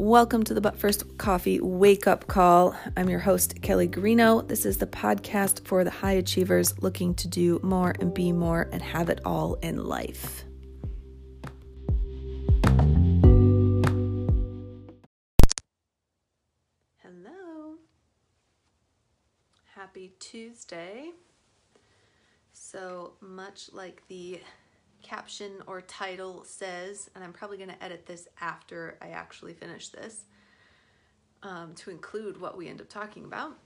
Welcome to the But First Coffee Wake Up Call. I'm your host, Kelly Garino. This is the podcast for the high achievers looking to do more and be more and have it all in life. Hello. Happy Tuesday. So much like the caption or title says, and I'm probably going to edit this after I actually finish this um, to include what we end up talking about.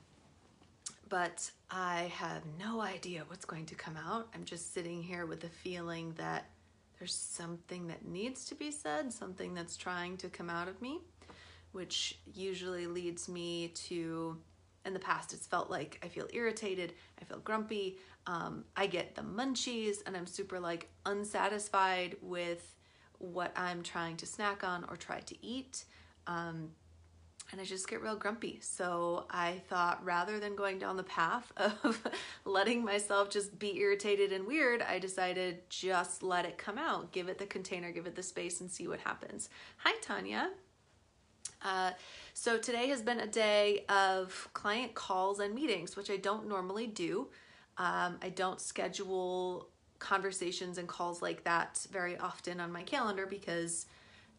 But I have no idea what's going to come out. I'm just sitting here with the feeling that there's something that needs to be said, something that's trying to come out of me, which usually leads me to in the past it's felt like i feel irritated i feel grumpy um, i get the munchies and i'm super like unsatisfied with what i'm trying to snack on or try to eat um, and i just get real grumpy. So i thought rather than going down the path of letting myself just be irritated and weird i decided just let it come out give it the container give it the space and see what happens. Hi tanya. Uh, so today has been a day of client calls and meetings, which I don't normally do. Um, I don't schedule conversations and calls like that very often on my calendar because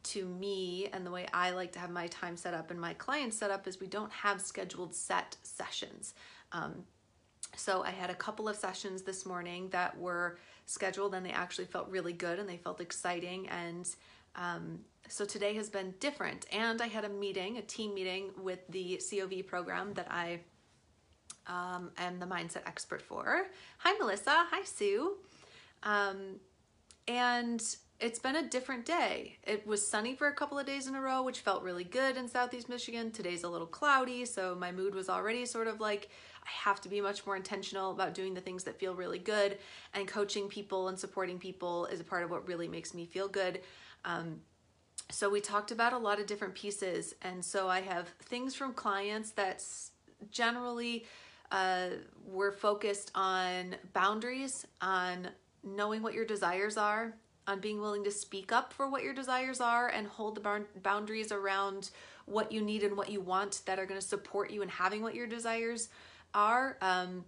to me and the way I like to have my time set up and my clients set up is we don't have scheduled set sessions. Um, so I had a couple of sessions this morning that were scheduled and they actually felt really good and they felt exciting and um, so today has been different. And I had a meeting, a team meeting with the COV program that I um, am the mindset expert for. Hi, Melissa. Hi, Sue. Um, and it's been a different day. It was sunny for a couple of days in a row, which felt really good in Southeast Michigan. Today's a little cloudy, so my mood was already sort of like I have to be much more intentional about doing the things that feel really good. And coaching people and supporting people is a part of what really makes me feel good. Um, so we talked about a lot of different pieces and so i have things from clients that generally uh, we're focused on boundaries on knowing what your desires are on being willing to speak up for what your desires are and hold the boundaries around what you need and what you want that are going to support you in having what your desires are. Um,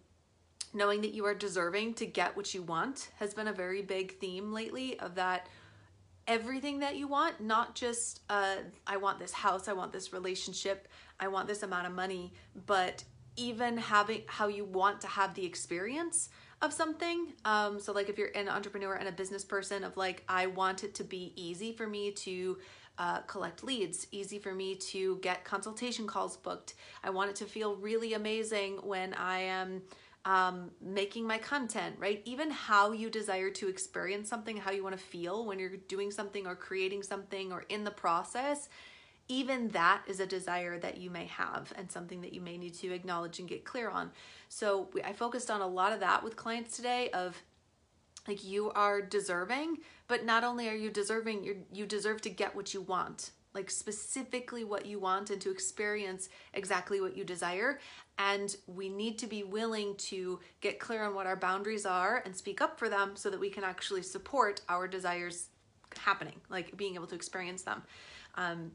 knowing that you are deserving to get what you want has been a very big theme lately of that everything that you want, not just uh, I want this house, I want this relationship, I want this amount of money, but even having how you want to have the experience of something. Um, so like if you're an entrepreneur and a business person of like, I want it to be easy for me to uh, collect leads, easy for me to get consultation calls booked. I want it to feel really amazing when I am um, making my content, right? Even how you desire to experience something, how you want to feel when you're doing something or creating something or in the process, even that is a desire that you may have and something that you may need to acknowledge and get clear on. So I focused on a lot of that with clients today of like you are deserving, but not only are you deserving, you you deserve to get what you want like specifically what you want and to experience exactly what you desire. And we need to be willing to get clear on what our boundaries are and speak up for them so that we can actually support our desires happening, like being able to experience them. Um,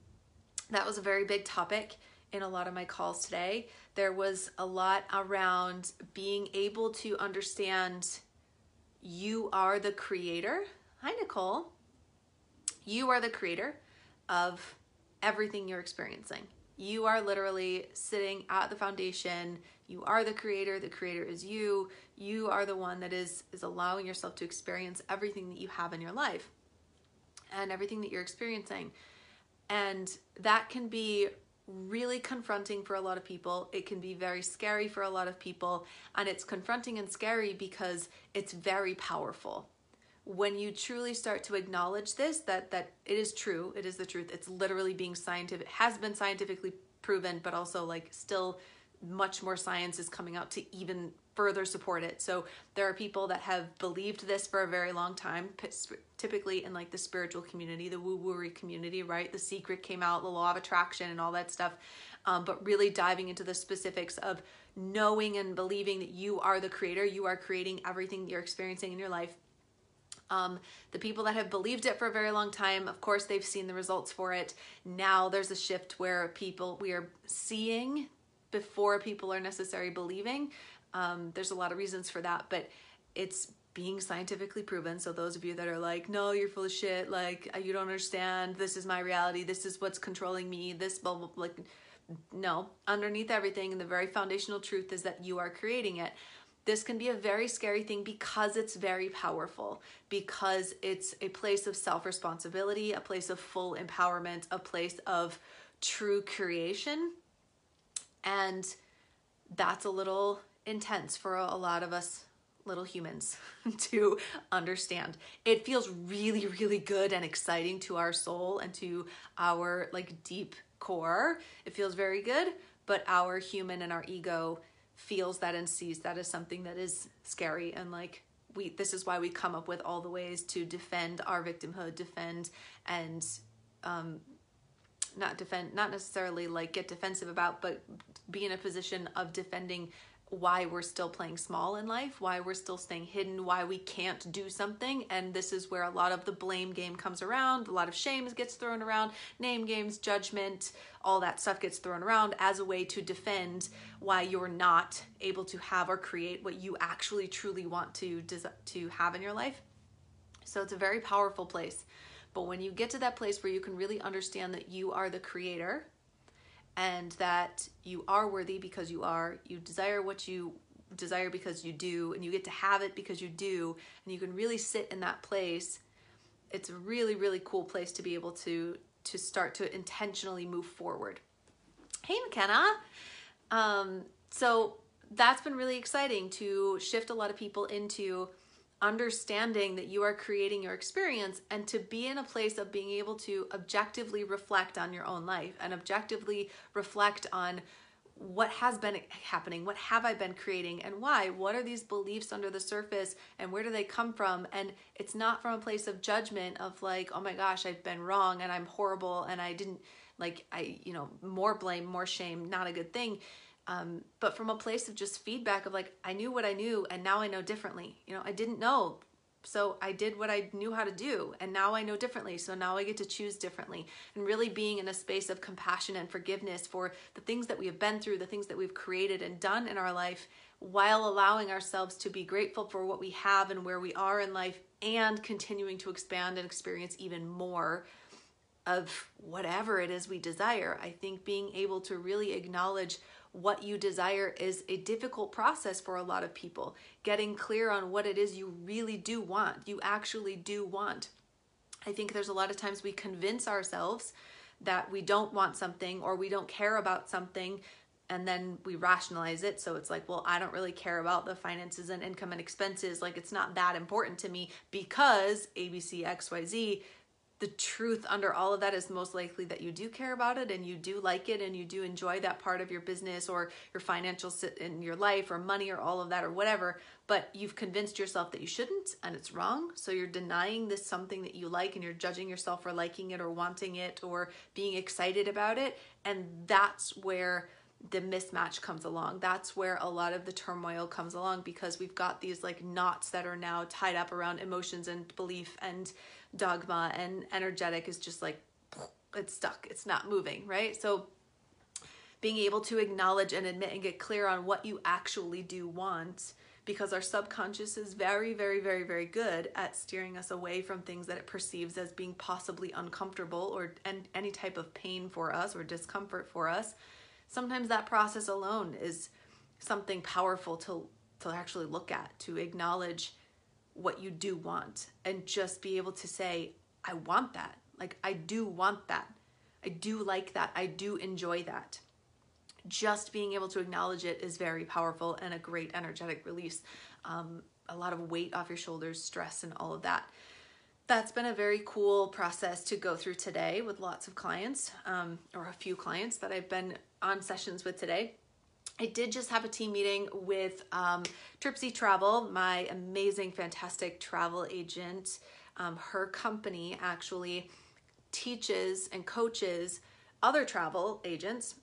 that was a very big topic in a lot of my calls today. There was a lot around being able to understand you are the creator. Hi, Nicole. You are the creator of everything you're experiencing. You are literally sitting at the foundation. You are the creator. The creator is you. You are the one that is is allowing yourself to experience everything that you have in your life and everything that you're experiencing. And that can be really confronting for a lot of people. It can be very scary for a lot of people. And it's confronting and scary because it's very powerful when you truly start to acknowledge this that that it is true it is the truth. It's literally being scientific has been scientifically proven but also like still much more science is coming out to even further support it. So there are people that have believed this for a very long time typically in like the spiritual community the woo woo community right? The secret came out the law of attraction and all that stuff. Um, but really diving into the specifics of knowing and believing that you are the creator you are creating everything that you're experiencing in your life Um, the people that have believed it for a very long time, of course, they've seen the results for it. Now there's a shift where people, we are seeing before people are necessarily believing. Um, there's a lot of reasons for that, but it's being scientifically proven. So those of you that are like, no, you're full of shit, like uh, you don't understand, this is my reality, this is what's controlling me, this blah, blah, blah. like no, underneath everything, and the very foundational truth is that you are creating it. This can be a very scary thing because it's very powerful, because it's a place of self responsibility, a place of full empowerment, a place of true creation. And that's a little intense for a lot of us little humans to understand. It feels really, really good and exciting to our soul and to our like deep core. It feels very good, but our human and our ego feels that and sees that as something that is scary and like we this is why we come up with all the ways to defend our victimhood, defend and um not defend not necessarily like get defensive about but be in a position of defending why we're still playing small in life, why we're still staying hidden, why we can't do something. And this is where a lot of the blame game comes around. A lot of shame gets thrown around, name games, judgment, all that stuff gets thrown around as a way to defend why you're not able to have or create what you actually truly want to to have in your life. So it's a very powerful place. But when you get to that place where you can really understand that you are the creator, and that you are worthy because you are, you desire what you desire because you do, and you get to have it because you do, and you can really sit in that place. It's a really, really cool place to be able to to start to intentionally move forward. Hey McKenna. Um, so that's been really exciting to shift a lot of people into understanding that you are creating your experience and to be in a place of being able to objectively reflect on your own life and objectively reflect on what has been happening what have i been creating and why? What are these beliefs under the surface and where do they come from? And it's not from a place of judgment of like oh my gosh i've been wrong and i'm horrible and i didn't like i you know more blame more shame not a good thing um, but from a place of just feedback of like i knew what i knew and now i know differently. You know i didn't know. So i did what i knew how to do and now i know differently. So now i get to choose differently. And really being in a space of compassion and forgiveness for the things that we have been through the things that we've created and done in our life while allowing ourselves to be grateful for what we have and where we are in life and continuing to expand and experience even more of whatever it is we desire i think being able to really acknowledge what you desire is a difficult process for a lot of people. Getting clear on what it is you really do want, you actually do want. I think there's a lot of times we convince ourselves that we don't want something or we don't care about something and then we rationalize it so it's like well i don't really care about the finances and income and expenses like it's not that important to me because abc xyz the truth under all of that is most likely that you do care about it and you do like it and you do enjoy that part of your business or your financial in your life or money or all of that or whatever but you've convinced yourself that you shouldn't and it's wrong so you're denying this something that you like and you're judging yourself for liking it or wanting it or being excited about it and that's where the mismatch comes along. That's where a lot of the turmoil comes along because we've got these like knots that are now tied up around emotions and belief and dogma and energetic is just like it's stuck. It's not moving right? So being able to acknowledge and admit and get clear on what you actually do want because our subconscious is very very very very good at steering us away from things that it perceives as being possibly uncomfortable or and any type of pain for us or discomfort for us. Sometimes that process alone is something powerful to to actually look at to acknowledge what you do want and just be able to say, I want that. Like, I do want that. I do like that. I do enjoy that. Just being able to acknowledge it is very powerful and a great energetic release. Um, a lot of weight off your shoulders, stress, and all of that. That's been a very cool process to go through today with lots of clients, um, or a few clients that I've been on sessions with today. I did just have a team meeting with um, Tripsy Travel, my amazing, fantastic travel agent. Um, her company actually teaches and coaches other travel agents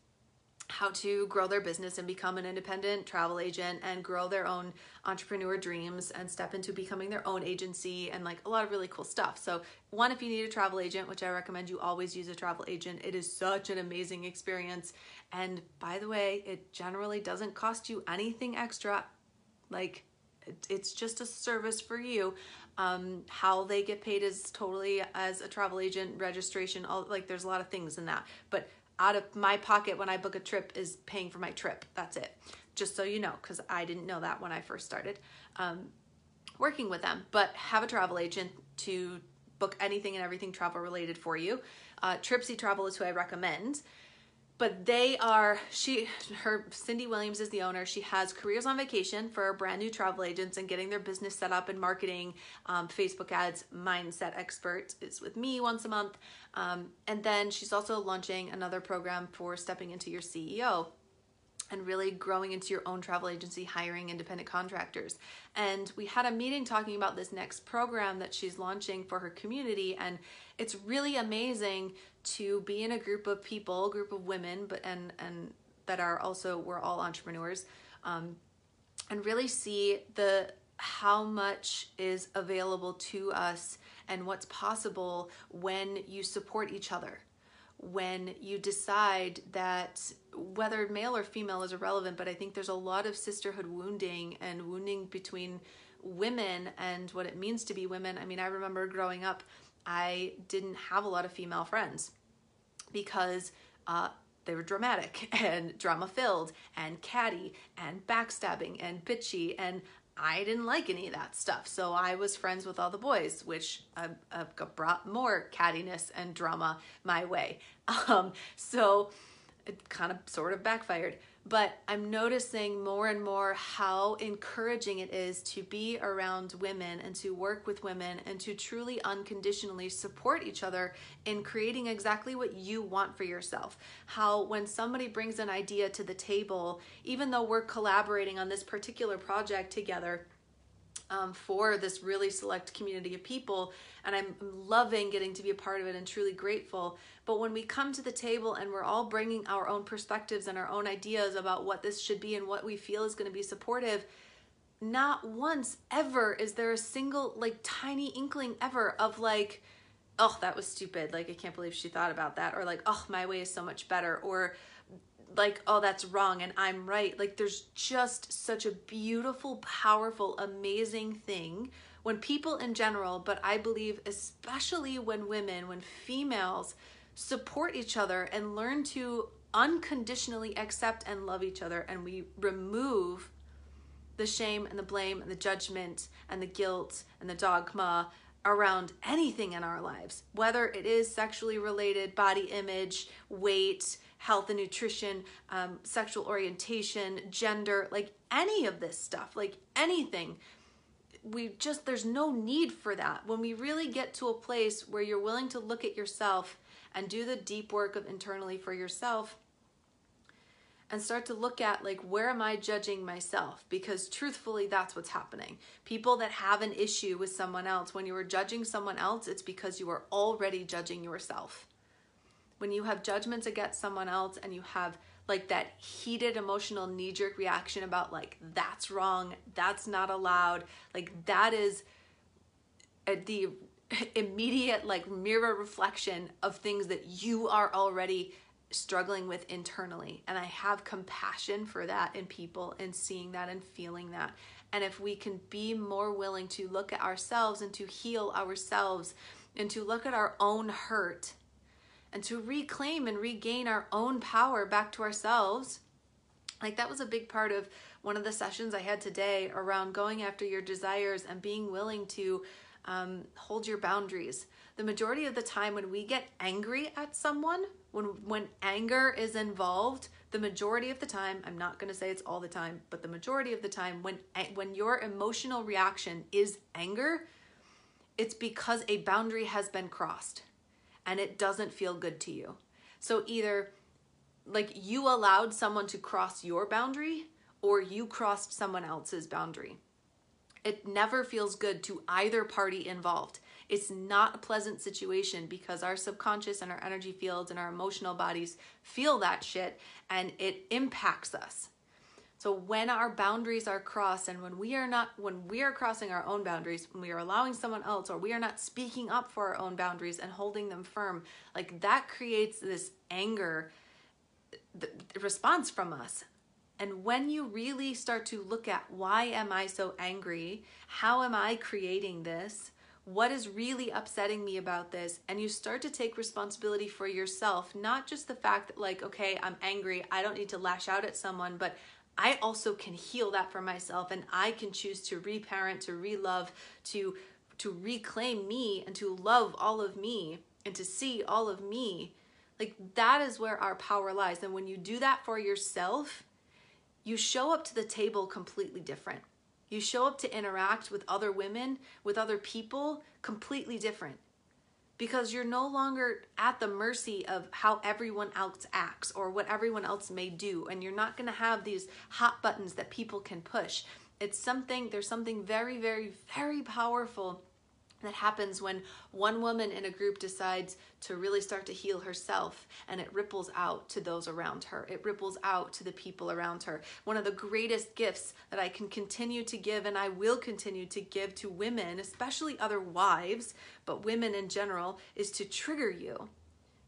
how to grow their business and become an independent travel agent and grow their own entrepreneur dreams and step into becoming their own agency and like a lot of really cool stuff. So, one, if you need a travel agent, which I recommend you always use a travel agent, it is such an amazing experience. And by the way, it generally doesn't cost you anything extra. Like, it's just a service for you. Um, how they get paid is totally as a travel agent registration. All like there's a lot of things in that, but out of my pocket when I book a trip is paying for my trip. That's it. Just so you know, because I didn't know that when I first started um, working with them. But have a travel agent to book anything and everything travel related for you. Uh, Tripsy Travel is who I recommend but they are she her cindy williams is the owner she has careers on vacation for brand new travel agents and getting their business set up and marketing um, facebook ads mindset expert is with me once a month um, and then she's also launching another program for stepping into your ceo and really growing into your own travel agency, hiring independent contractors. And we had a meeting talking about this next program that she's launching for her community. And it's really amazing to be in a group of people, group of women, but and and that are also we're all entrepreneurs, um, and really see the how much is available to us and what's possible when you support each other. When you decide that whether male or female is irrelevant but i think there's a lot of sisterhood wounding and wounding between women and what it means to be women. I mean i remember growing up I didn't have a lot of female friends because uh, they were dramatic and drama filled and catty and backstabbing and bitchy and I didn't like any of that stuff. So I was friends with all the boys, which uh, uh, brought more cattiness and drama my way. Um, so it kind of sort of backfired but I'm noticing more and more how encouraging it is to be around women and to work with women and to truly unconditionally support each other in creating exactly what you want for yourself. How, when somebody brings an idea to the table, even though we're collaborating on this particular project together, um, for this really select community of people. And I'm loving getting to be a part of it and truly grateful. But when we come to the table and we're all bringing our own perspectives and our own ideas about what this should be and what we feel is going to be supportive, not once ever is there a single, like, tiny inkling ever of, like, oh, that was stupid. Like, I can't believe she thought about that. Or, like, oh, my way is so much better. Or, like, oh, that's wrong and I'm right. Like, there's just such a beautiful, powerful, amazing thing when people in general, but I believe especially when women, when females support each other and learn to unconditionally accept and love each other, and we remove the shame and the blame and the judgment and the guilt and the dogma around anything in our lives, whether it is sexually related, body image, weight, health and nutrition, um, sexual orientation, gender, like any of this stuff, like anything. We just, there's no need for that. When we really get to a place where you're willing to look at yourself and do the deep work of internally for yourself and start to look at like where am i judging myself? Because truthfully that's what's happening. People that have an issue with someone else when you are judging someone else it's because you are already judging yourself. When you have judgments against someone else and you have like that heated emotional knee jerk reaction about like that's wrong, that's not allowed, like that is the immediate like mirror reflection of things that you are already struggling with internally. And I have compassion for that in people and seeing that and feeling that. And if we can be more willing to look at ourselves and to heal ourselves and to look at our own hurt and to reclaim and regain our own power back to ourselves. Like that was a big part of one of the sessions I had today around going after your desires and being willing to um, hold your boundaries. The majority of the time, when we get angry at someone, when when anger is involved, the majority of the time, I'm not going to say it's all the time, but the majority of the time, when when your emotional reaction is anger, it's because a boundary has been crossed and it doesn't feel good to you. So either like you allowed someone to cross your boundary or you crossed someone else's boundary. It never feels good to either party involved. It's not a pleasant situation because our subconscious and our energy fields and our emotional bodies feel that shit and it impacts us. So when our boundaries are crossed and when we are not when we are crossing our own boundaries, when we are allowing someone else or we are not speaking up for our own boundaries and holding them firm, like that creates this anger response from us. And when you really start to look at why am I so angry? How am I creating this? What is really upsetting me about this? And you start to take responsibility for yourself, not just the fact that, like, okay, I'm angry, I don't need to lash out at someone, but I also can heal that for myself and I can choose to reparent, to relove, to to reclaim me and to love all of me and to see all of me. Like that is where our power lies. And when you do that for yourself, you show up to the table completely different. You show up to interact with other women, with other people completely different. Because you're no longer at the mercy of how everyone else acts or what everyone else may do and you're not going to have these hot buttons that people can push. It's something there's something very very very powerful that happens when one woman in a group decides to really start to heal herself and it ripples out to those around her. It ripples out to the people around her. One of the greatest gifts that I can continue to give and I will continue to give to women, especially other wives, but women in general, is to trigger you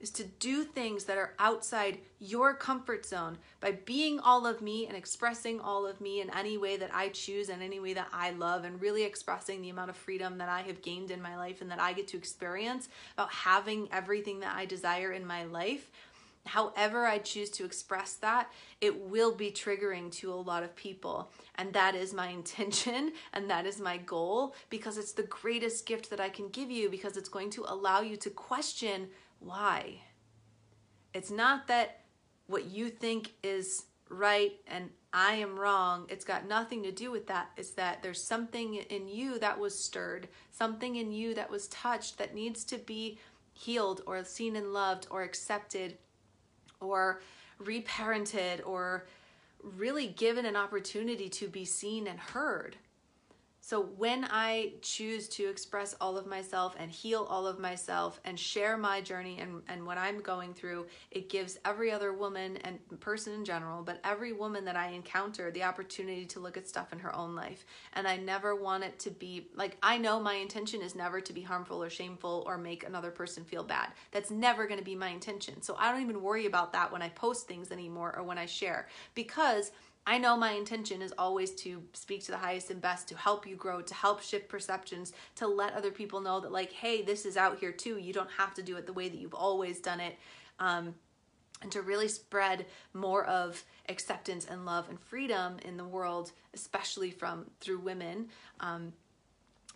is to do things that are outside your comfort zone by being all of me and expressing all of me in any way that I choose and any way that I love and really expressing the amount of freedom that I have gained in my life and that I get to experience about having everything that I desire in my life. However, I choose to express that, it will be triggering to a lot of people. And that is my intention and that is my goal because it's the greatest gift that I can give you because it's going to allow you to question why? It's not that what you think is right and I am wrong. It's got nothing to do with that. It's that there's something in you that was stirred, something in you that was touched that needs to be healed or seen and loved or accepted or reparented or really given an opportunity to be seen and heard. So when I choose to express all of myself and heal all of myself and share my journey and, and what I'm going through, it gives every other woman and person in general, but every woman that I encounter the opportunity to look at stuff in her own life. And I never want it to be like, I know my intention is never to be harmful or shameful or make another person feel bad. That's never going to be my intention. So I don't even worry about that when I post things anymore or when I share because I know my intention is always to speak to the highest and best, to help you grow, to help shift perceptions, to let other people know that, like, hey, this is out here too. You don't have to do it the way that you've always done it. Um, and to really spread more of acceptance and love and freedom in the world, especially from through women. Um,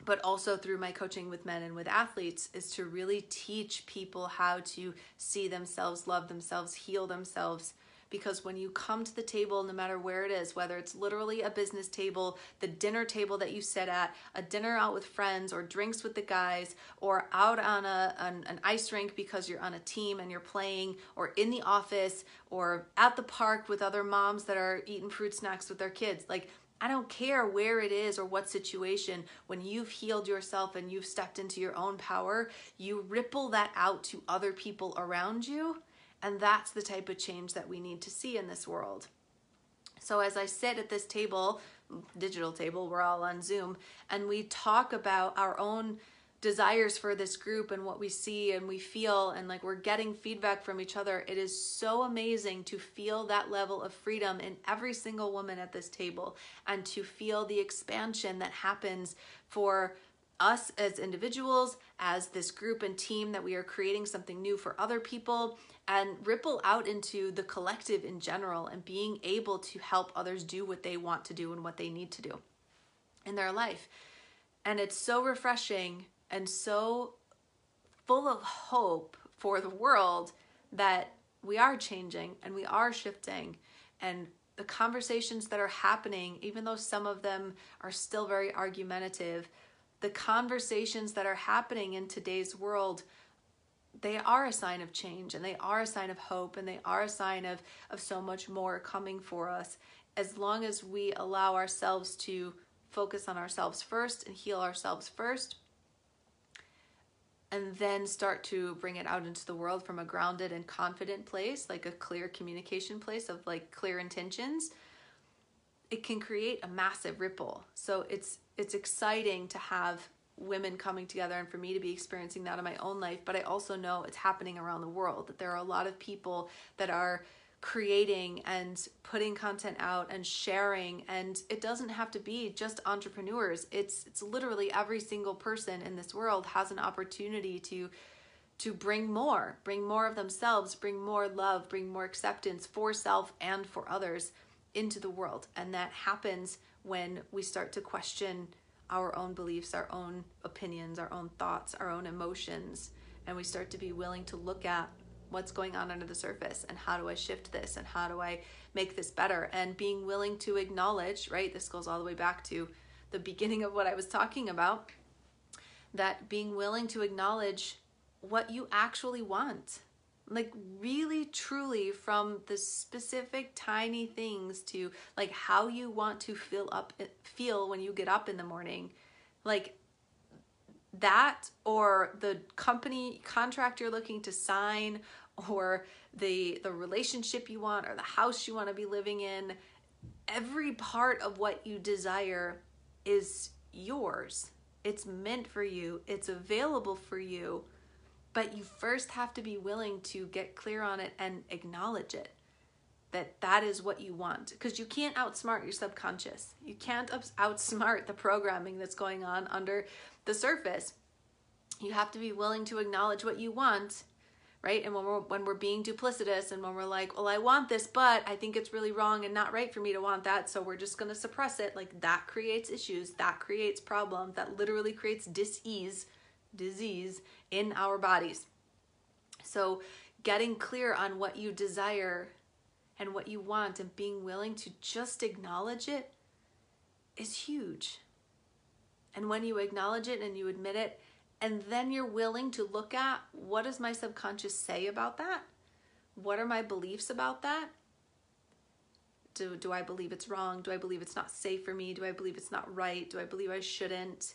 but also through my coaching with men and with athletes is to really teach people how to see themselves, love themselves, heal themselves, because when you come to the table, no matter where it is, whether it's literally a business table, the dinner table that you sit at, a dinner out with friends, or drinks with the guys, or out on a an, an ice rink because you're on a team and you're playing, or in the office, or at the park with other moms that are eating fruit snacks with their kids, like. I don't care where it is or what situation, when you've healed yourself and you've stepped into your own power, you ripple that out to other people around you and that's the type of change that we need to see in this world. So as I sit at this table, digital table, we're all on Zoom, and we talk about our own desires for this group and what we see and we feel and like we're getting feedback from each other it is so amazing to feel that level of freedom in every single woman at this table and to feel the expansion that happens for us as individuals as this group and team that we are creating something new for other people and ripple out into the collective in general and being able to help others do what they want to do and what they need to do in their life. And it's so refreshing and so full of hope for the world that we are changing and we are shifting and the conversations that are happening even though some of them are still very argumentative the conversations that are happening in today's world they are a sign of change and they are a sign of hope and they are a sign of, of so much more coming for us. As long as we allow ourselves to focus on ourselves first and heal ourselves first and then start to bring it out into the world from a grounded and confident place, like a clear communication place of like clear intentions, it can create a massive ripple. So it's it's exciting to have women coming together and for me to be experiencing that in my own life, but I also know it's happening around the world that there are a lot of people that are creating and putting content out and sharing and it doesn't have to be just entrepreneurs it's it's literally every single person in this world has an opportunity to to bring more bring more of themselves bring more love bring more acceptance for self and for others into the world and that happens when we start to question our own beliefs our own opinions our own thoughts our own emotions and we start to be willing to look at what's going on under the surface and how do I shift this and how do I make this better and being willing to acknowledge, right? This goes all the way back to the beginning of what I was talking about that being willing to acknowledge what you actually want. Like really truly from the specific tiny things to like how you want to feel up feel when you get up in the morning. Like that or the company contract you're looking to sign or the the relationship you want or the house you want to be living in every part of what you desire is yours it's meant for you it's available for you but you first have to be willing to get clear on it and acknowledge it that that is what you want because you can't outsmart your subconscious you can't outsmart the programming that's going on under the surface you have to be willing to acknowledge what you want right? And when we're when we're being duplicitous and when we're like, well, I want this, but I think it's really wrong and not right for me to want that, so we're just gonna suppress it. Like that creates issues, that creates problems, that literally creates disease, disease in our bodies. So getting clear on what you desire and what you want and being willing to just acknowledge it is huge. And when you acknowledge it and you admit it, and then you're willing to look at what does my subconscious say about that? What are my beliefs about that? Do, do I believe it's wrong? Do I believe it's not safe for me? Do I believe it's not right? Do I believe I shouldn't?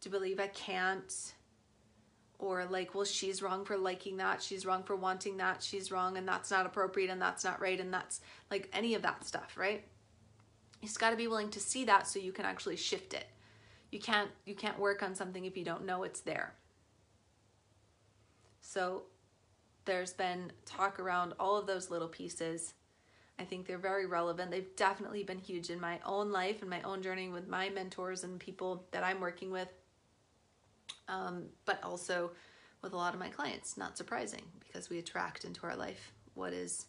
Do I believe I can't? Or like, well, she's wrong for liking that. She's wrong for wanting that. She's wrong and that's not appropriate and that's not right. And that's like any of that stuff, right? You just got to be willing to see that so you can actually shift it you can't you can't work on something if you don't know it's there so there's been talk around all of those little pieces i think they're very relevant they've definitely been huge in my own life and my own journey with my mentors and people that i'm working with um, but also with a lot of my clients not surprising because we attract into our life what is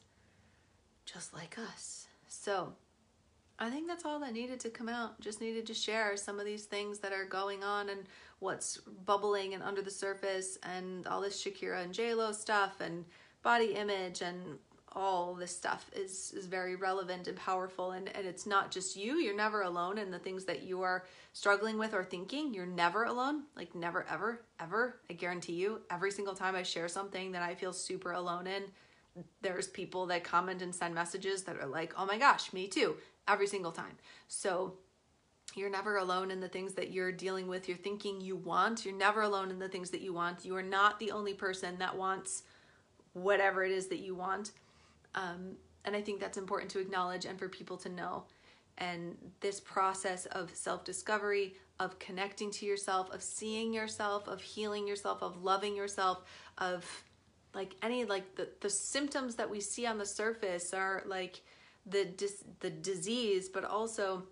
just like us so I think that's all that needed to come out. Just needed to share some of these things that are going on and what's bubbling and under the surface and all this Shakira and JLo stuff and body image and all this stuff is is very relevant and powerful and, and it's not just you. You're never alone in the things that you are struggling with or thinking. You're never alone. Like never ever, ever. I guarantee you, every single time I share something that I feel super alone in, there's people that comment and send messages that are like, oh my gosh, me too every single time. So you're never alone in the things that you're dealing with, you're thinking you want. You're never alone in the things that you want. You are not the only person that wants whatever it is that you want. Um, and I think that's important to acknowledge and for people to know. And this process of self discovery, of connecting to yourself, of seeing yourself, of healing yourself, of loving yourself, of like any like the, the symptoms that we see on the surface are like the dis- the disease, but also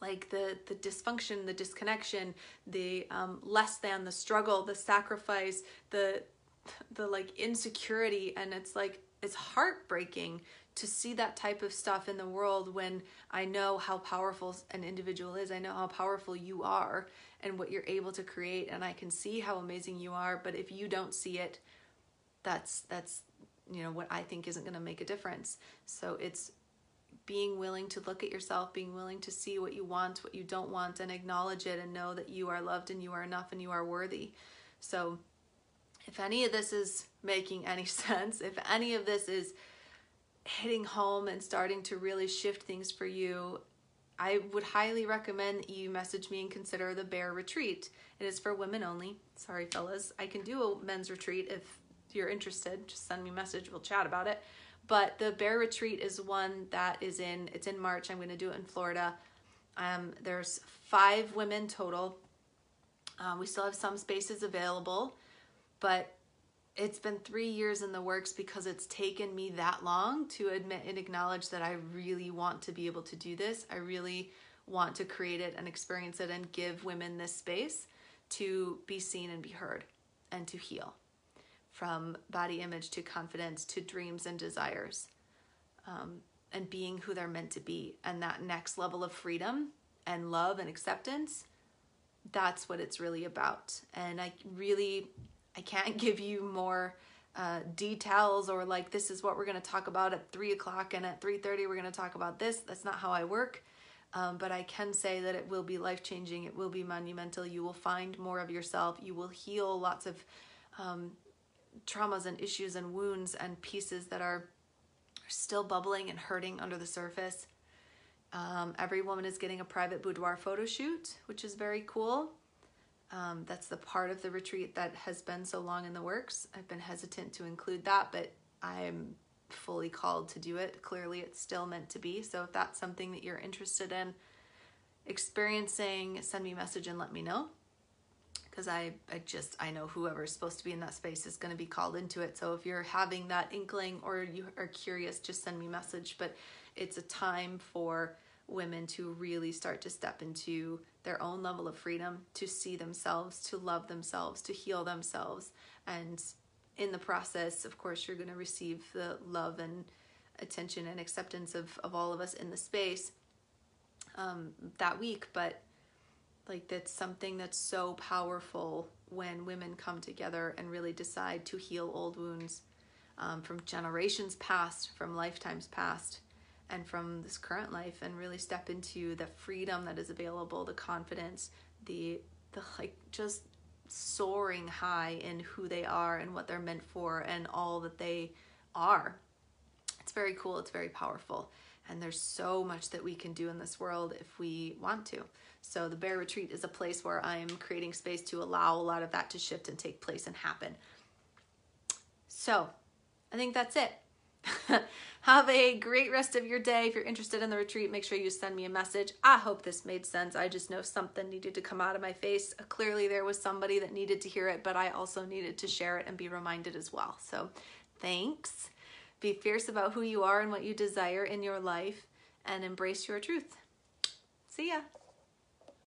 like the the dysfunction, the disconnection, the um, less than, the struggle, the sacrifice, the the like insecurity, and it's like it's heartbreaking to see that type of stuff in the world when I know how powerful an individual is. I know how powerful you are and what you're able to create and I can see how amazing you are, but if you don't see it, that's that's you know what I think isn't going to make a difference. So it's being willing to look at yourself, being willing to see what you want, what you don't want, and acknowledge it and know that you are loved and you are enough and you are worthy. So, if any of this is making any sense, if any of this is hitting home and starting to really shift things for you, I would highly recommend that you message me and consider the bear retreat. It is for women only. Sorry, fellas. I can do a men's retreat if you're interested. Just send me a message. We'll chat about it. But the bear retreat is one that is in, it's in March. I'm going to do it in Florida. Um, there's five women total. Um, we still have some spaces available, but it's been three years in the works because it's taken me that long to admit and acknowledge that I really want to be able to do this. I really want to create it and experience it and give women this space to be seen and be heard and to heal from body image to confidence to dreams and desires um, and being who they're meant to be. And that next level of freedom and love and acceptance, that's what it's really about. And I really I can't give you more uh, details or like this is what we're going to talk about at three o'clock and at three thirty we're going to talk about this. That's not how I work. Um, but I can say that it will be life changing. It will be monumental. You will find more of yourself. You will heal lots of um, traumas and issues and wounds and pieces that are still bubbling and hurting under the surface. Um, every woman is getting a private boudoir photo shoot, which is very cool. Um, that's the part of the retreat that has been so long in the works. I've been hesitant to include that, but I'm fully called to do it. Clearly, it's still meant to be. So, if that's something that you're interested in experiencing, send me a message and let me know. Because I, I just, I know whoever's supposed to be in that space is going to be called into it. So, if you're having that inkling or you are curious, just send me a message. But it's a time for women to really start to step into their own level of freedom, to see themselves, to love themselves, to heal themselves. And in the process, of course, you're going to receive the love and attention and acceptance of, of all of us in the space um, that week. But like, that's something that's so powerful when women come together and really decide to heal old wounds um, from generations past, from lifetimes past and from this current life and really step into the freedom that is available, the confidence, the the like just soaring high in who they are and what they're meant for and all that they are. It's very cool, it's very powerful. And there's so much that we can do in this world if we want to. So, the Bear Retreat is a place where I'm creating space to allow a lot of that to shift and take place and happen. So, I think that's it. Have a great rest of your day. If you're interested in the retreat, make sure you send me a message. I hope this made sense. I just know something needed to come out of my face. Clearly, there was somebody that needed to hear it, but I also needed to share it and be reminded as well. So, thanks. Be fierce about who you are and what you desire in your life and embrace your truth. See ya.